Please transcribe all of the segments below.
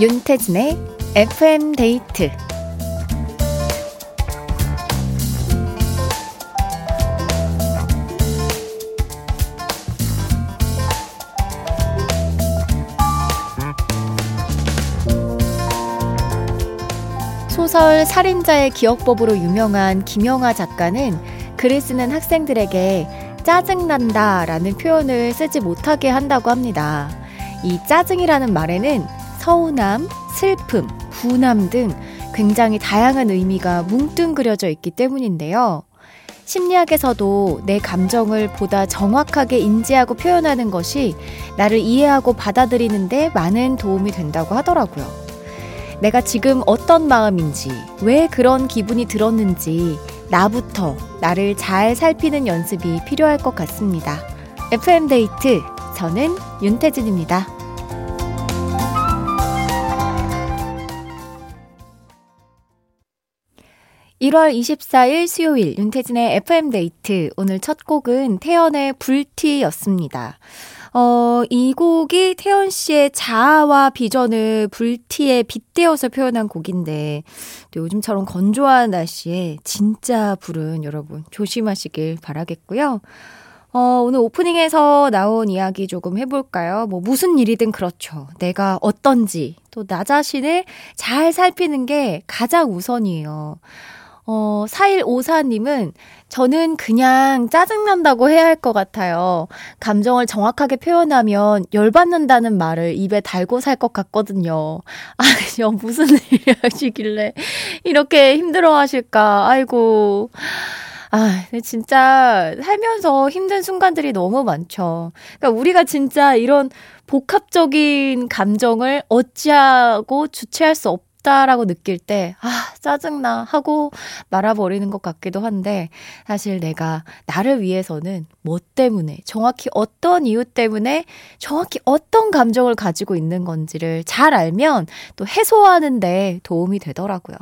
윤태진의 FM 데이트 소설 살인자의 기억법으로 유명한 김영하 작가는 글을 쓰는 학생들에게 짜증난다 라는 표현을 쓰지 못하게 한다고 합니다. 이 짜증이라는 말에는 서운함, 슬픔, 분함 등 굉장히 다양한 의미가 뭉뚱그려져 있기 때문인데요. 심리학에서도 내 감정을 보다 정확하게 인지하고 표현하는 것이 나를 이해하고 받아들이는데 많은 도움이 된다고 하더라고요. 내가 지금 어떤 마음인지, 왜 그런 기분이 들었는지, 나부터 나를 잘 살피는 연습이 필요할 것 같습니다. FM데이트, 저는 윤태진입니다. 1월 24일 수요일 윤태진의 FM데이트. 오늘 첫 곡은 태연의 불티였습니다. 어, 이 곡이 태연 씨의 자아와 비전을 불티에 빗대어서 표현한 곡인데, 요즘처럼 건조한 날씨에 진짜 불은 여러분 조심하시길 바라겠고요. 어, 오늘 오프닝에서 나온 이야기 조금 해볼까요? 뭐, 무슨 일이든 그렇죠. 내가 어떤지, 또 나 자신을 잘 살피는 게 가장 우선이에요. 어, 4154님은 저는 그냥 짜증난다고 해야 할 것 같아요. 감정을 정확하게 표현하면 열받는다는 말을 입에 달고 살 것 같거든요. 아, 무슨 일이 하시길래 이렇게 힘들어 하실까. 아이고. 아, 진짜 살면서 힘든 순간들이 너무 많죠. 그러니까 우리가 진짜 이런 복합적인 감정을 어찌하고 주체할 수 없, 없다라고 느낄 때, 아, 짜증나 하고 말아버리는 것 같기도 한데, 사실 내가 나를 위해서는 뭐 때문에, 정확히 어떤 이유 때문에, 정확히 어떤 감정을 가지고 있는 건지를 잘 알면 또 해소하는데 도움이 되더라고요.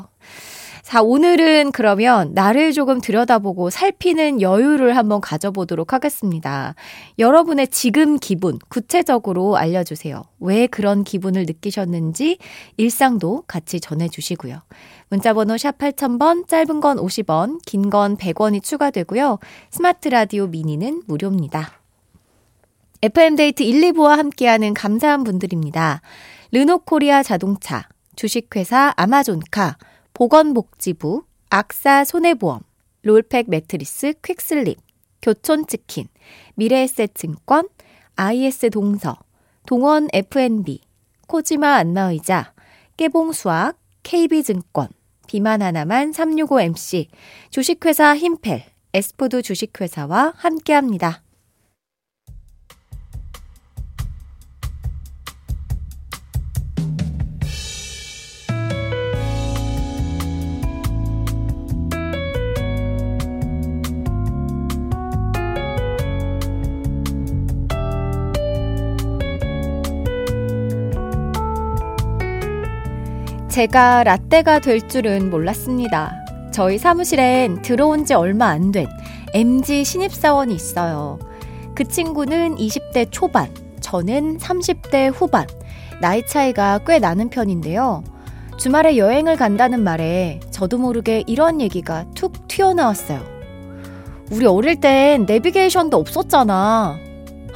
자, 오늘은 그러면 나를 조금 들여다보고 살피는 여유를 한번 가져보도록 하겠습니다. 여러분의 지금 기분 구체적으로 알려주세요. 왜 그런 기분을 느끼셨는지 일상도 같이 전해주시고요. 문자번호 샵 8000번, 짧은 건 50원, 긴 건 100원이 추가되고요. 스마트 라디오 미니는 무료입니다. FM데이트 1, 2부와 함께하는 감사한 분들입니다. 르노코리아 자동차, 주식회사 아마존카, 보건복지부, 악사 손해보험, 롤팩 매트리스 퀵슬립, 교촌치킨, 미래에셋증권, IS 동서, 동원 F&B, 코지마 안마의자, 깨봉수학, KB증권, 비만 하나만 365MC, 주식회사 힘펠, 에스푸드 주식회사와 함께합니다. 제가 라떼가 될 줄은 몰랐습니다. 저희 사무실엔 들어온 지 얼마 안 된 MG 신입사원이 있어요. 그 친구는 20대 초반, 저는 30대 후반, 나이 차이가 꽤 나는 편인데요. 주말에 여행을 간다는 말에 저도 모르게 이런 얘기가 툭 튀어나왔어요. 우리 어릴 땐 내비게이션도 없었잖아.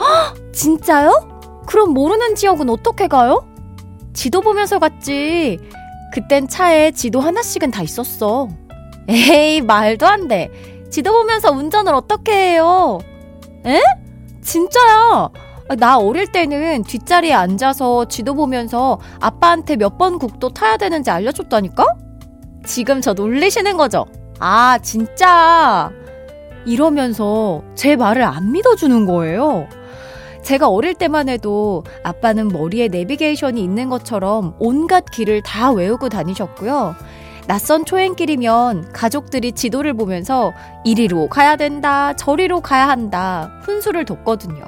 헉! 진짜요? 그럼 모르는 지역은 어떻게 가요? 지도 보면서 갔지. 그땐 차에 지도 하나씩은 다 있었어. 에이, 말도 안 돼. 지도 보면서 운전을 어떻게 해요? 에? 진짜야. 나 어릴 때는 뒷자리에 앉아서 지도 보면서 아빠한테 몇 번 국도 타야 되는지 알려줬다니까? 지금 저 놀리시는 거죠? 아, 진짜. 이러면서 제 말을 안 믿어주는 거예요. 제가 어릴 때만 해도 아빠는 머리에 내비게이션이 있는 것처럼 온갖 길을 다 외우고 다니셨고요. 낯선 초행길이면 가족들이 지도를 보면서 이리로 가야 된다, 저리로 가야 한다, 훈수를 뒀거든요.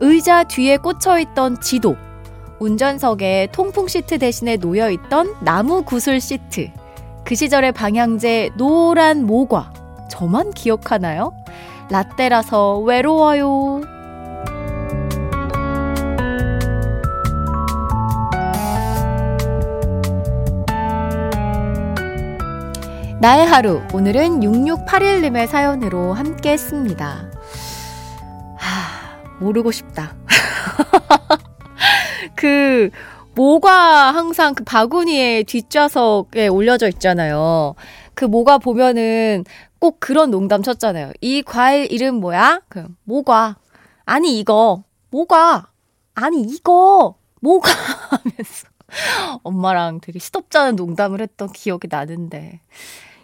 의자 뒤에 꽂혀있던 지도, 운전석에 통풍 시트 대신에 놓여있던 나무 구슬 시트, 그 시절의 방향제 노란 모과, 저만 기억하나요? 라떼라서 외로워요. 나의 하루, 오늘은 6681님의 사연으로 함께 했습니다. 하, 모르고 싶다. 그, 모가 항상 그 바구니에 뒷좌석에 올려져 있잖아요. 그 모가 보면은 꼭 그런 농담 쳤잖아요. 이 과일 이름 뭐야? 그, 모과. 아니, 이거. 모과. 아니, 이거. 모가. 하면서. 엄마랑 되게 시덥잖은 농담을 했던 기억이 나는데.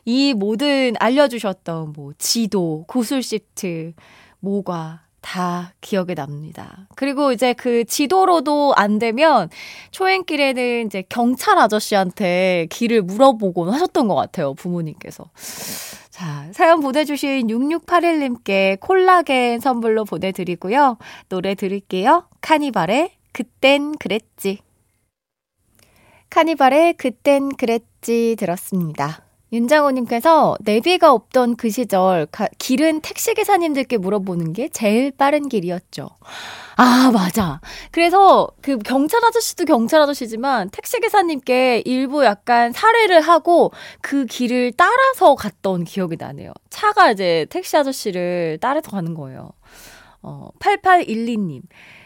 이 모든 알려주셨던 뭐 지도, 구슬 시트, 모과 다 기억에 납니다. 그리고 이제 그 지도로도 안 되면 초행길에는 이제 경찰 아저씨한테 길을 물어보곤 하셨던 것 같아요. 부모님께서. 자, 사연 보내주신 6681님께 콜라겐 선물로 보내드리고요. 노래 들을게요. 카니발의 그땐 그랬지. 카니발의 그땐 그랬지 들었습니다. 윤장호님께서 내비가 없던 그 시절 가, 길은 택시 기사님들께 물어보는 게 제일 빠른 길이었죠. 아, 맞아. 그래서 그 경찰 아저씨도 경찰 아저씨지만 택시 기사님께 일부 약간 사례를 하고 그 길을 따라서 갔던 기억이 나네요. 차가 이제 택시 아저씨를 따라서 가는 거예요. 어, 8812님.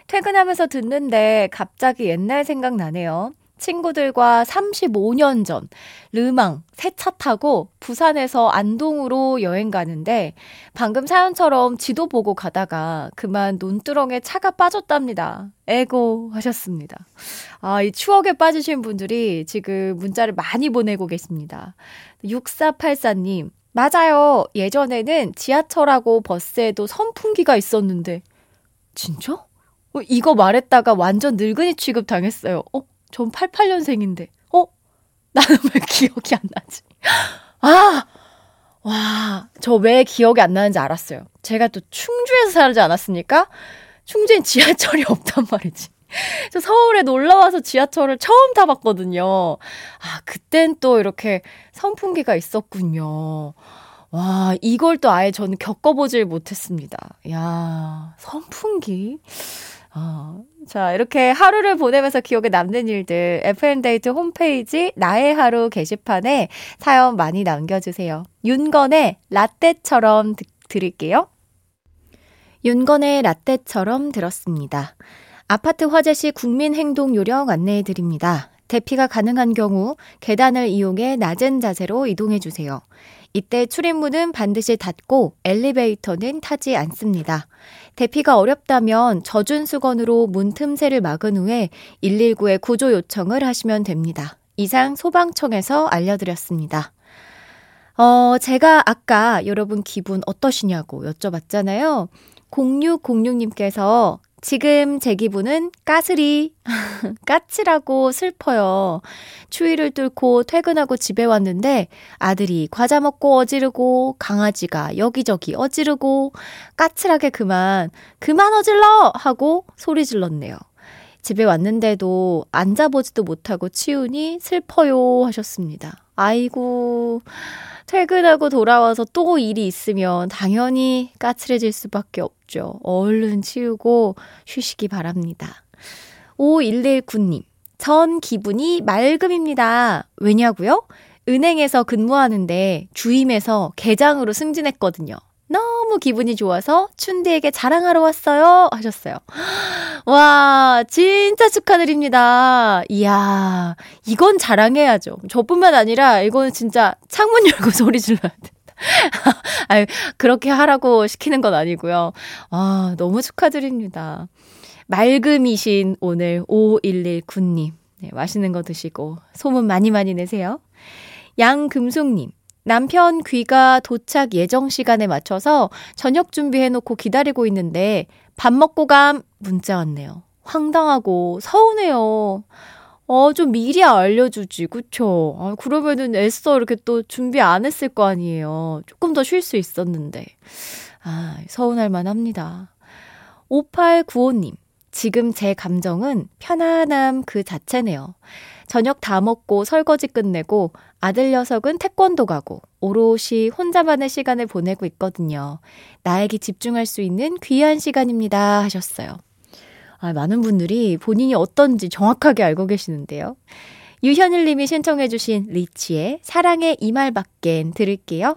퇴근하면서 듣는데 갑자기 옛날 생각나네요. 친구들과 35년 전 르망 새 차 타고 부산에서 안동으로 여행 가는데 방금 사연처럼 지도 보고 가다가 그만 논두렁에 차가 빠졌답니다. 에고 하셨습니다. 아, 이 추억에 빠지신 분들이 지금 문자를 많이 보내고 계십니다. 6484님, 맞아요. 예전에는 지하철하고 버스에도 선풍기가 있었는데. 진짜? 어, 이거 말했다가 완전 늙은이 취급 당했어요. 어? 전 88년생인데, 어? 나는 왜 기억이 안 나지? 아! 와, 저 왜 기억이 안 나는지 알았어요. 제가 또 충주에서 살지 않았습니까? 충주엔 지하철이 없단 말이지. 저 서울에 놀러 와서 지하철을 처음 타봤거든요. 아, 그땐 또 이렇게 선풍기가 있었군요. 와, 이걸 또 아예 저는 겪어보질 못했습니다. 야, 선풍기? 아, 자, 이렇게 하루를 보내면서 기억에 남는 일들, FM데이트 홈페이지 나의 하루 게시판에 사연 많이 남겨주세요. 윤건의 라떼처럼 드, 드릴게요. 윤건의 라떼처럼 들었습니다. 아파트 화재 시 국민행동 요령 안내해 드립니다. 대피가 가능한 경우 계단을 이용해 낮은 자세로 이동해 주세요. 이때 출입문은 반드시 닫고 엘리베이터는 타지 않습니다. 대피가 어렵다면 젖은 수건으로 문 틈새를 막은 후에 119에 구조 요청을 하시면 됩니다. 이상 소방청에서 알려드렸습니다. 어, 제가 아까 여러분 기분 어떠시냐고 여쭤봤잖아요. 0606님께서 지금 제 기분은 까슬이, 까칠하고 슬퍼요. 추위를 뚫고 퇴근하고 집에 왔는데 아들이 과자 먹고 어지르고 강아지가 여기저기 어지르고 까칠하게 그만, 그만 어질러! 하고 소리 질렀네요. 집에 왔는데도 앉아보지도 못하고 치우니 슬퍼요 하셨습니다. 아이고, 퇴근하고 돌아와서 또 일이 있으면 당연히 까칠해질 수밖에 없죠. 얼른 치우고 쉬시기 바랍니다. 5119님, 전 기분이 맑음입니다. 왜냐고요? 은행에서 근무하는데 주임에서 계장으로 승진했거든요. 너무 기분이 좋아서 춘디에게 자랑하러 왔어요. 하셨어요. 와, 진짜 축하드립니다. 이야, 이건 자랑해야죠. 저뿐만 아니라 이건 진짜 창문 열고 소리 질러야 된다. 아유, 그렇게 하라고 시키는 건 아니고요. 아, 너무 축하드립니다. 맑음이신 오늘 5119님. 네, 맛있는 거 드시고 소문 많이 많이 내세요. 양금숙님. 남편 귀가 도착 예정 시간에 맞춰서 저녁 준비해놓고 기다리고 있는데 밥 먹고 감 문자 왔네요. 황당하고 서운해요. 어, 좀 미리 알려주지, 그쵸? 아, 그러면은 애써 이렇게 또 준비 안 했을 거 아니에요. 조금 더 쉴 수 있었는데. 아, 서운할 만 합니다. 5895님, 지금 제 감정은 편안함 그 자체네요. 저녁 다 먹고 설거지 끝내고 아들 녀석은 태권도 가고 오롯이 혼자만의 시간을 보내고 있거든요. 나에게 집중할 수 있는 귀한 시간입니다. 하셨어요. 아, 많은 분들이 본인이 어떤지 정확하게 알고 계시는데요. 유현일 님이 신청해 주신 리치의 사랑의 이 말밖엔 들을게요.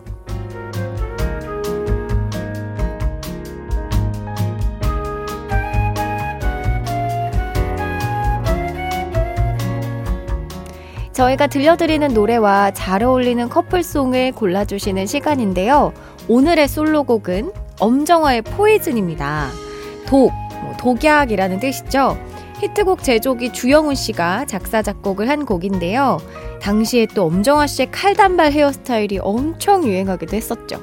저희가 들려드리는 노래와 잘 어울리는 커플송을 골라주시는 시간인데요. 오늘의 솔로곡은 엄정화의 포이즌입니다. 독, 독약이라는 뜻이죠. 히트곡 제조기 주영훈 씨가 작사, 작곡을 한 곡인데요. 당시에 또 엄정화 씨의 칼단발 헤어스타일이 엄청 유행하기도 했었죠.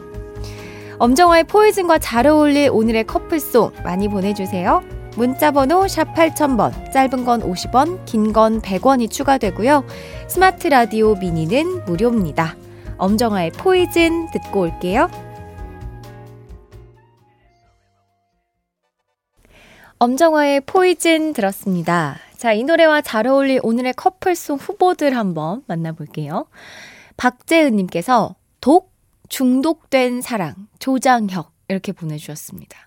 엄정화의 포이즌과 잘 어울릴 오늘의 커플송 많이 보내주세요. 문자번호 샵 8000번, 짧은 건 50원, 긴 건 100원이 추가되고요. 스마트 라디오 미니는 무료입니다. 엄정화의 포이즌 듣고 올게요. 엄정화의 포이즌 들었습니다. 자, 이 노래와 잘 어울릴 오늘의 커플송 후보들 한번 만나볼게요. 박재은님께서 독, 중독된 사랑, 조장혁, 이렇게 보내주셨습니다.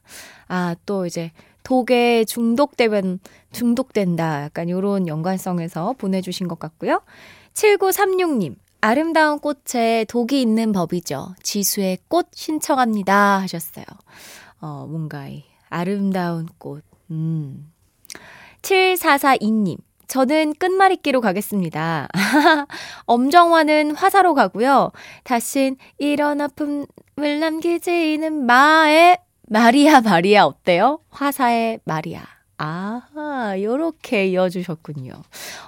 아, 또 이제 독에 중독되면 중독된다. 약간 요런 연관성에서 보내주신 것 같고요. 7936님, 아름다운 꽃에 독이 있는 법이죠. 지수의 꽃 신청합니다. 하셨어요. 어, 뭔가 이 아름다운 꽃. 음. 7442님, 저는 끝말잇기로 가겠습니다. 엄정화는 화사로 가고요. 다신 이런 아픔을 남기지는 마의 마리아 마리아 어때요? 화사의 마리아. 아, 요렇게 이어주셨군요.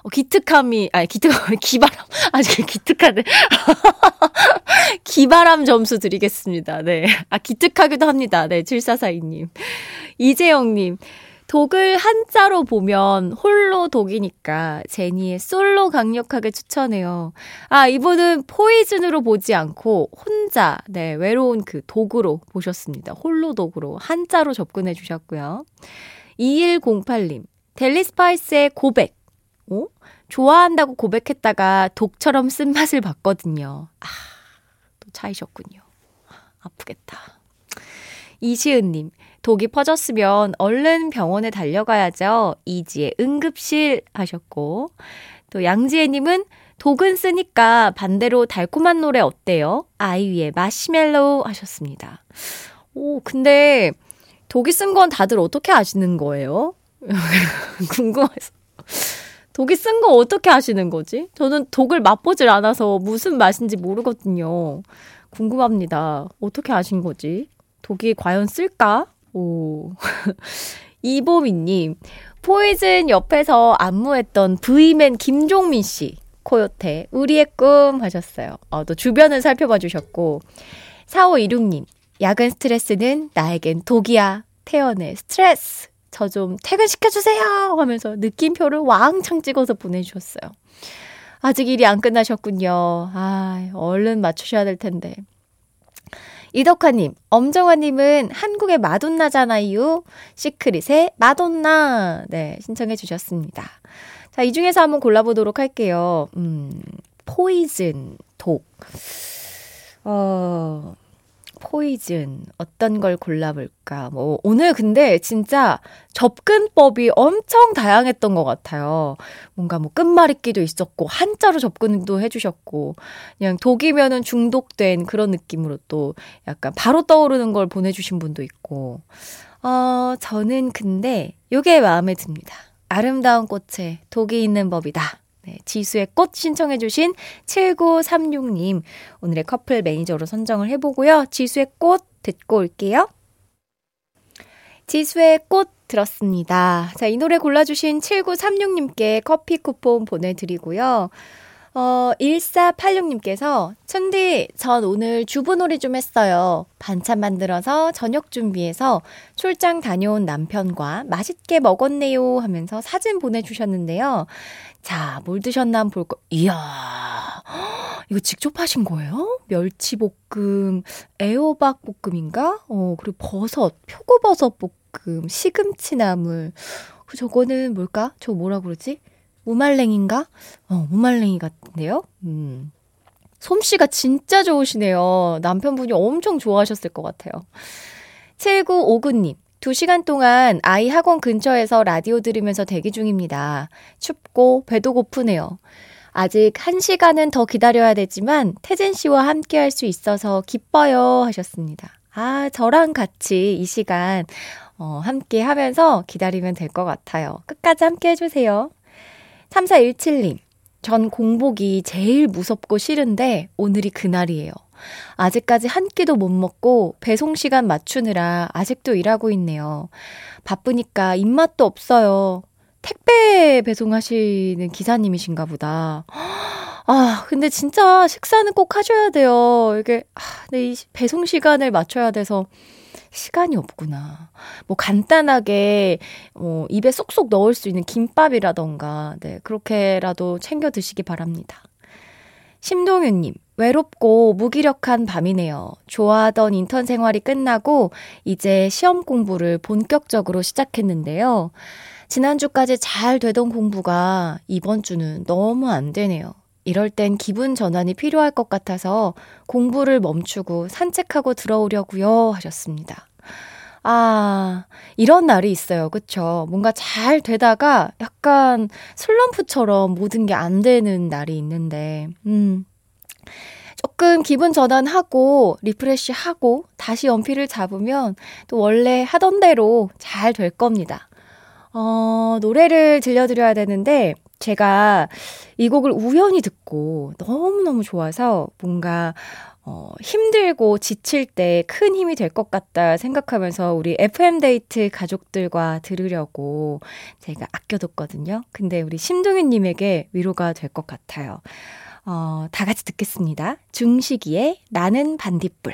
어, 기특함이, 아니, 기특함이, 기바람. 아직 기특하네. 기바람 점수 드리겠습니다. 네. 아, 기특하기도 합니다. 네, 7442님. 이재영님. 독을 한자로 보면 홀로 독이니까 제니의 솔로 강력하게 추천해요. 아, 이분은 poison으로 보지 않고 혼자, 네, 외로운 그 독으로 보셨습니다. 홀로 독으로 한자로 접근해 주셨고요. 2108님, 델리 스파이스의 고백. 어? 좋아한다고 고백했다가 독처럼 쓴맛을 봤거든요. 아, 또 차이셨군요. 아프겠다. 이시은님, 독이 퍼졌으면 얼른 병원에 달려가야죠. 이지의 응급실 하셨고. 또 양지혜님은 독은 쓰니까 반대로 달콤한 노래 어때요? 아이위의 마시멜로우 하셨습니다. 오, 근데 독이 쓴 건 다들 어떻게 아시는 거예요? 궁금해서. 독이 쓴 거 어떻게 아시는 거지? 저는 독을 맛보질 않아서 무슨 맛인지 모르거든요. 궁금합니다. 어떻게 아신 거지? 독이 과연 쓸까? 오. 이보미님, 포이즌 옆에서 안무했던 브이맨 김종민 씨, 코요태, 우리의 꿈 하셨어요. 어, 또 주변을 살펴봐 주셨고, 4526님, 야근 스트레스는 나에겐 독이야. 태연의 스트레스. 저 좀 퇴근시켜주세요! 하면서 느낌표를 왕창 찍어서 보내주셨어요. 아직 일이 안 끝나셨군요. 아, 얼른 맞추셔야 될 텐데. 이덕화님, 엄정화님은 한국의 마돈나잖아요. 시크릿의 마돈나. 네, 신청해 주셨습니다. 자, 이 중에서 한번 골라보도록 할게요. 음, 포이즌, 독. 어, 포이즌 어떤 걸 골라볼까? 뭐 오늘 근데 진짜 접근법이 엄청 다양했던 것 같아요. 뭔가 뭐 끝말잇기도 있었고 한자로 접근도 해주셨고 그냥 독이면은 중독된 그런 느낌으로 또 약간 바로 떠오르는 걸 보내주신 분도 있고 어 저는 근데 요게 마음에 듭니다. 아름다운 꽃에 독이 있는 법이다. 네, 지수의 꽃 신청해주신 7936님, 오늘의 커플 매니저로 선정을 해보고요. 지수의 꽃 듣고 올게요. 지수의 꽃 들었습니다. 자, 이 노래 골라주신 7936님께 커피 쿠폰 보내드리고요. 어, 1486님께서, 춘디, 전 오늘 주부놀이 좀 했어요. 반찬 만들어서 저녁 준비해서 출장 다녀온 남편과 맛있게 먹었네요 하면서 사진 보내주셨는데요. 자, 뭘 드셨나 한번 볼 거, 이야, 이거 직접 하신 거예요? 멸치볶음, 애호박 볶음인가? 어, 그리고 버섯, 표고버섯 볶음, 시금치나물. 그 저거는 뭘까? 저 뭐라 그러지? 무말랭인가? 어, 무말랭이 같은데요? 음. 솜씨가 진짜 좋으시네요. 남편분이 엄청 좋아하셨을 것 같아요. 7959님, 2시간 동안 아이 학원 근처에서 라디오 들으면서 대기 중입니다. 춥고 배도 고프네요. 아직 1시간은 더 기다려야 되지만 태진 씨와 함께 할 수 있어서 기뻐요 하셨습니다. 아, 저랑 같이 이 시간 어, 함께 하면서 기다리면 될 것 같아요. 끝까지 함께 해주세요. 3417님, 전 공복이 제일 무섭고 싫은데 오늘이 그날이에요. 아직까지 한 끼도 못 먹고 배송 시간 맞추느라 아직도 일하고 있네요. 바쁘니까 입맛도 없어요. 택배 배송하시는 기사님이신가 보다. 아, 근데 진짜 식사는 꼭 하셔야 돼요. 이게, 아, 네, 이 배송 시간을 맞춰야 돼서 시간이 없구나. 뭐 간단하게 어, 입에 쏙쏙 넣을 수 있는 김밥이라던가 네, 그렇게라도 챙겨 드시기 바랍니다. 심동윤님, 외롭고 무기력한 밤이네요. 좋아하던 인턴 생활이 끝나고 이제 시험 공부를 본격적으로 시작했는데요. 지난주까지 잘 되던 공부가 이번 주는 너무 안 되네요. 이럴 땐 기분 전환이 필요할 것 같아서 공부를 멈추고 산책하고 들어오려고요 하셨습니다. 아, 이런 날이 있어요. 그쵸? 뭔가 잘 되다가 약간 슬럼프처럼 모든 게 안 되는 날이 있는데, 음. 조금 기분 전환하고 refresh 하고 다시 연필을 잡으면 또 원래 하던 대로 잘 될 겁니다. 어, 노래를 들려드려야 되는데 제가 이 곡을 우연히 듣고 너무너무 좋아서 뭔가 어, 힘들고 지칠 때 큰 힘이 될 것 같다 생각하면서 우리 FM데이트 가족들과 들으려고 제가 아껴뒀거든요. 근데 우리 심동윤님에게 위로가 될 것 같아요. 어, 다 같이 듣겠습니다. 중식이의 나는 반딧불.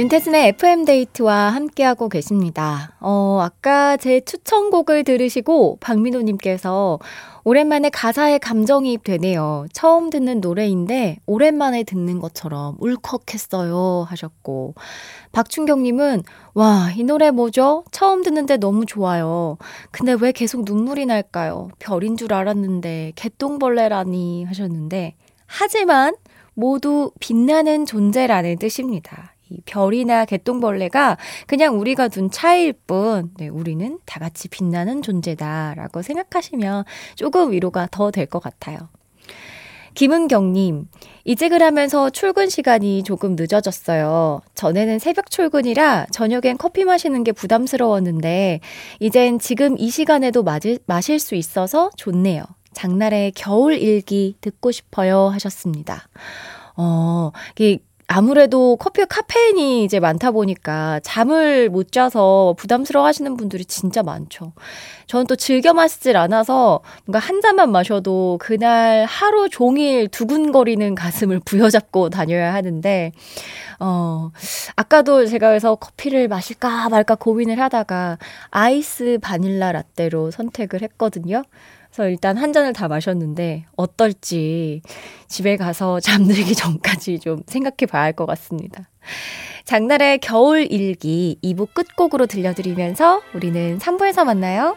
윤태진의 FM데이트와 함께하고 계십니다. 어, 아까 제 추천곡을 들으시고 박민호님께서 오랜만에 가사에 감정이입 되네요. 처음 듣는 노래인데 오랜만에 듣는 것처럼 울컥했어요 하셨고 박춘경님은 와, 이 노래 뭐죠? 처음 듣는데 너무 좋아요. 근데 왜 계속 눈물이 날까요? 별인 줄 알았는데 개똥벌레라니 하셨는데 하지만 모두 빛나는 존재라는 뜻입니다. 이 별이나 개똥벌레가 그냥 우리가 둔 차이일 뿐, 네, 우리는 다 같이 빛나는 존재다라고 생각하시면 조금 위로가 더 될 것 같아요. 김은경님, 이직을 하면서 출근 시간이 조금 늦어졌어요. 전에는 새벽 출근이라 저녁엔 커피 마시는 게 부담스러웠는데, 이젠 지금 이 시간에도 마실, 마실 수 있어서 좋네요. 장날의 겨울 일기 듣고 싶어요 하셨습니다. 어, 아무래도 커피에 카페인이 이제 많다 보니까 잠을 못 자서 부담스러워 하시는 분들이 진짜 많죠. 저는 또 즐겨 마시질 않아서 뭔가 한 잔만 마셔도 그날 하루 종일 두근거리는 가슴을 부여잡고 다녀야 하는데, 어, 아까도 제가 그래서 커피를 마실까 말까 고민을 하다가 아이스 바닐라 라떼로 선택을 했거든요. 그래서 일단 한 잔을 다 마셨는데 어떨지 집에 가서 잠들기 전까지 좀 생각해 봐야 할 것 같습니다. 장날의 겨울 일기 2부 끝곡으로 들려드리면서 우리는 3부에서 만나요.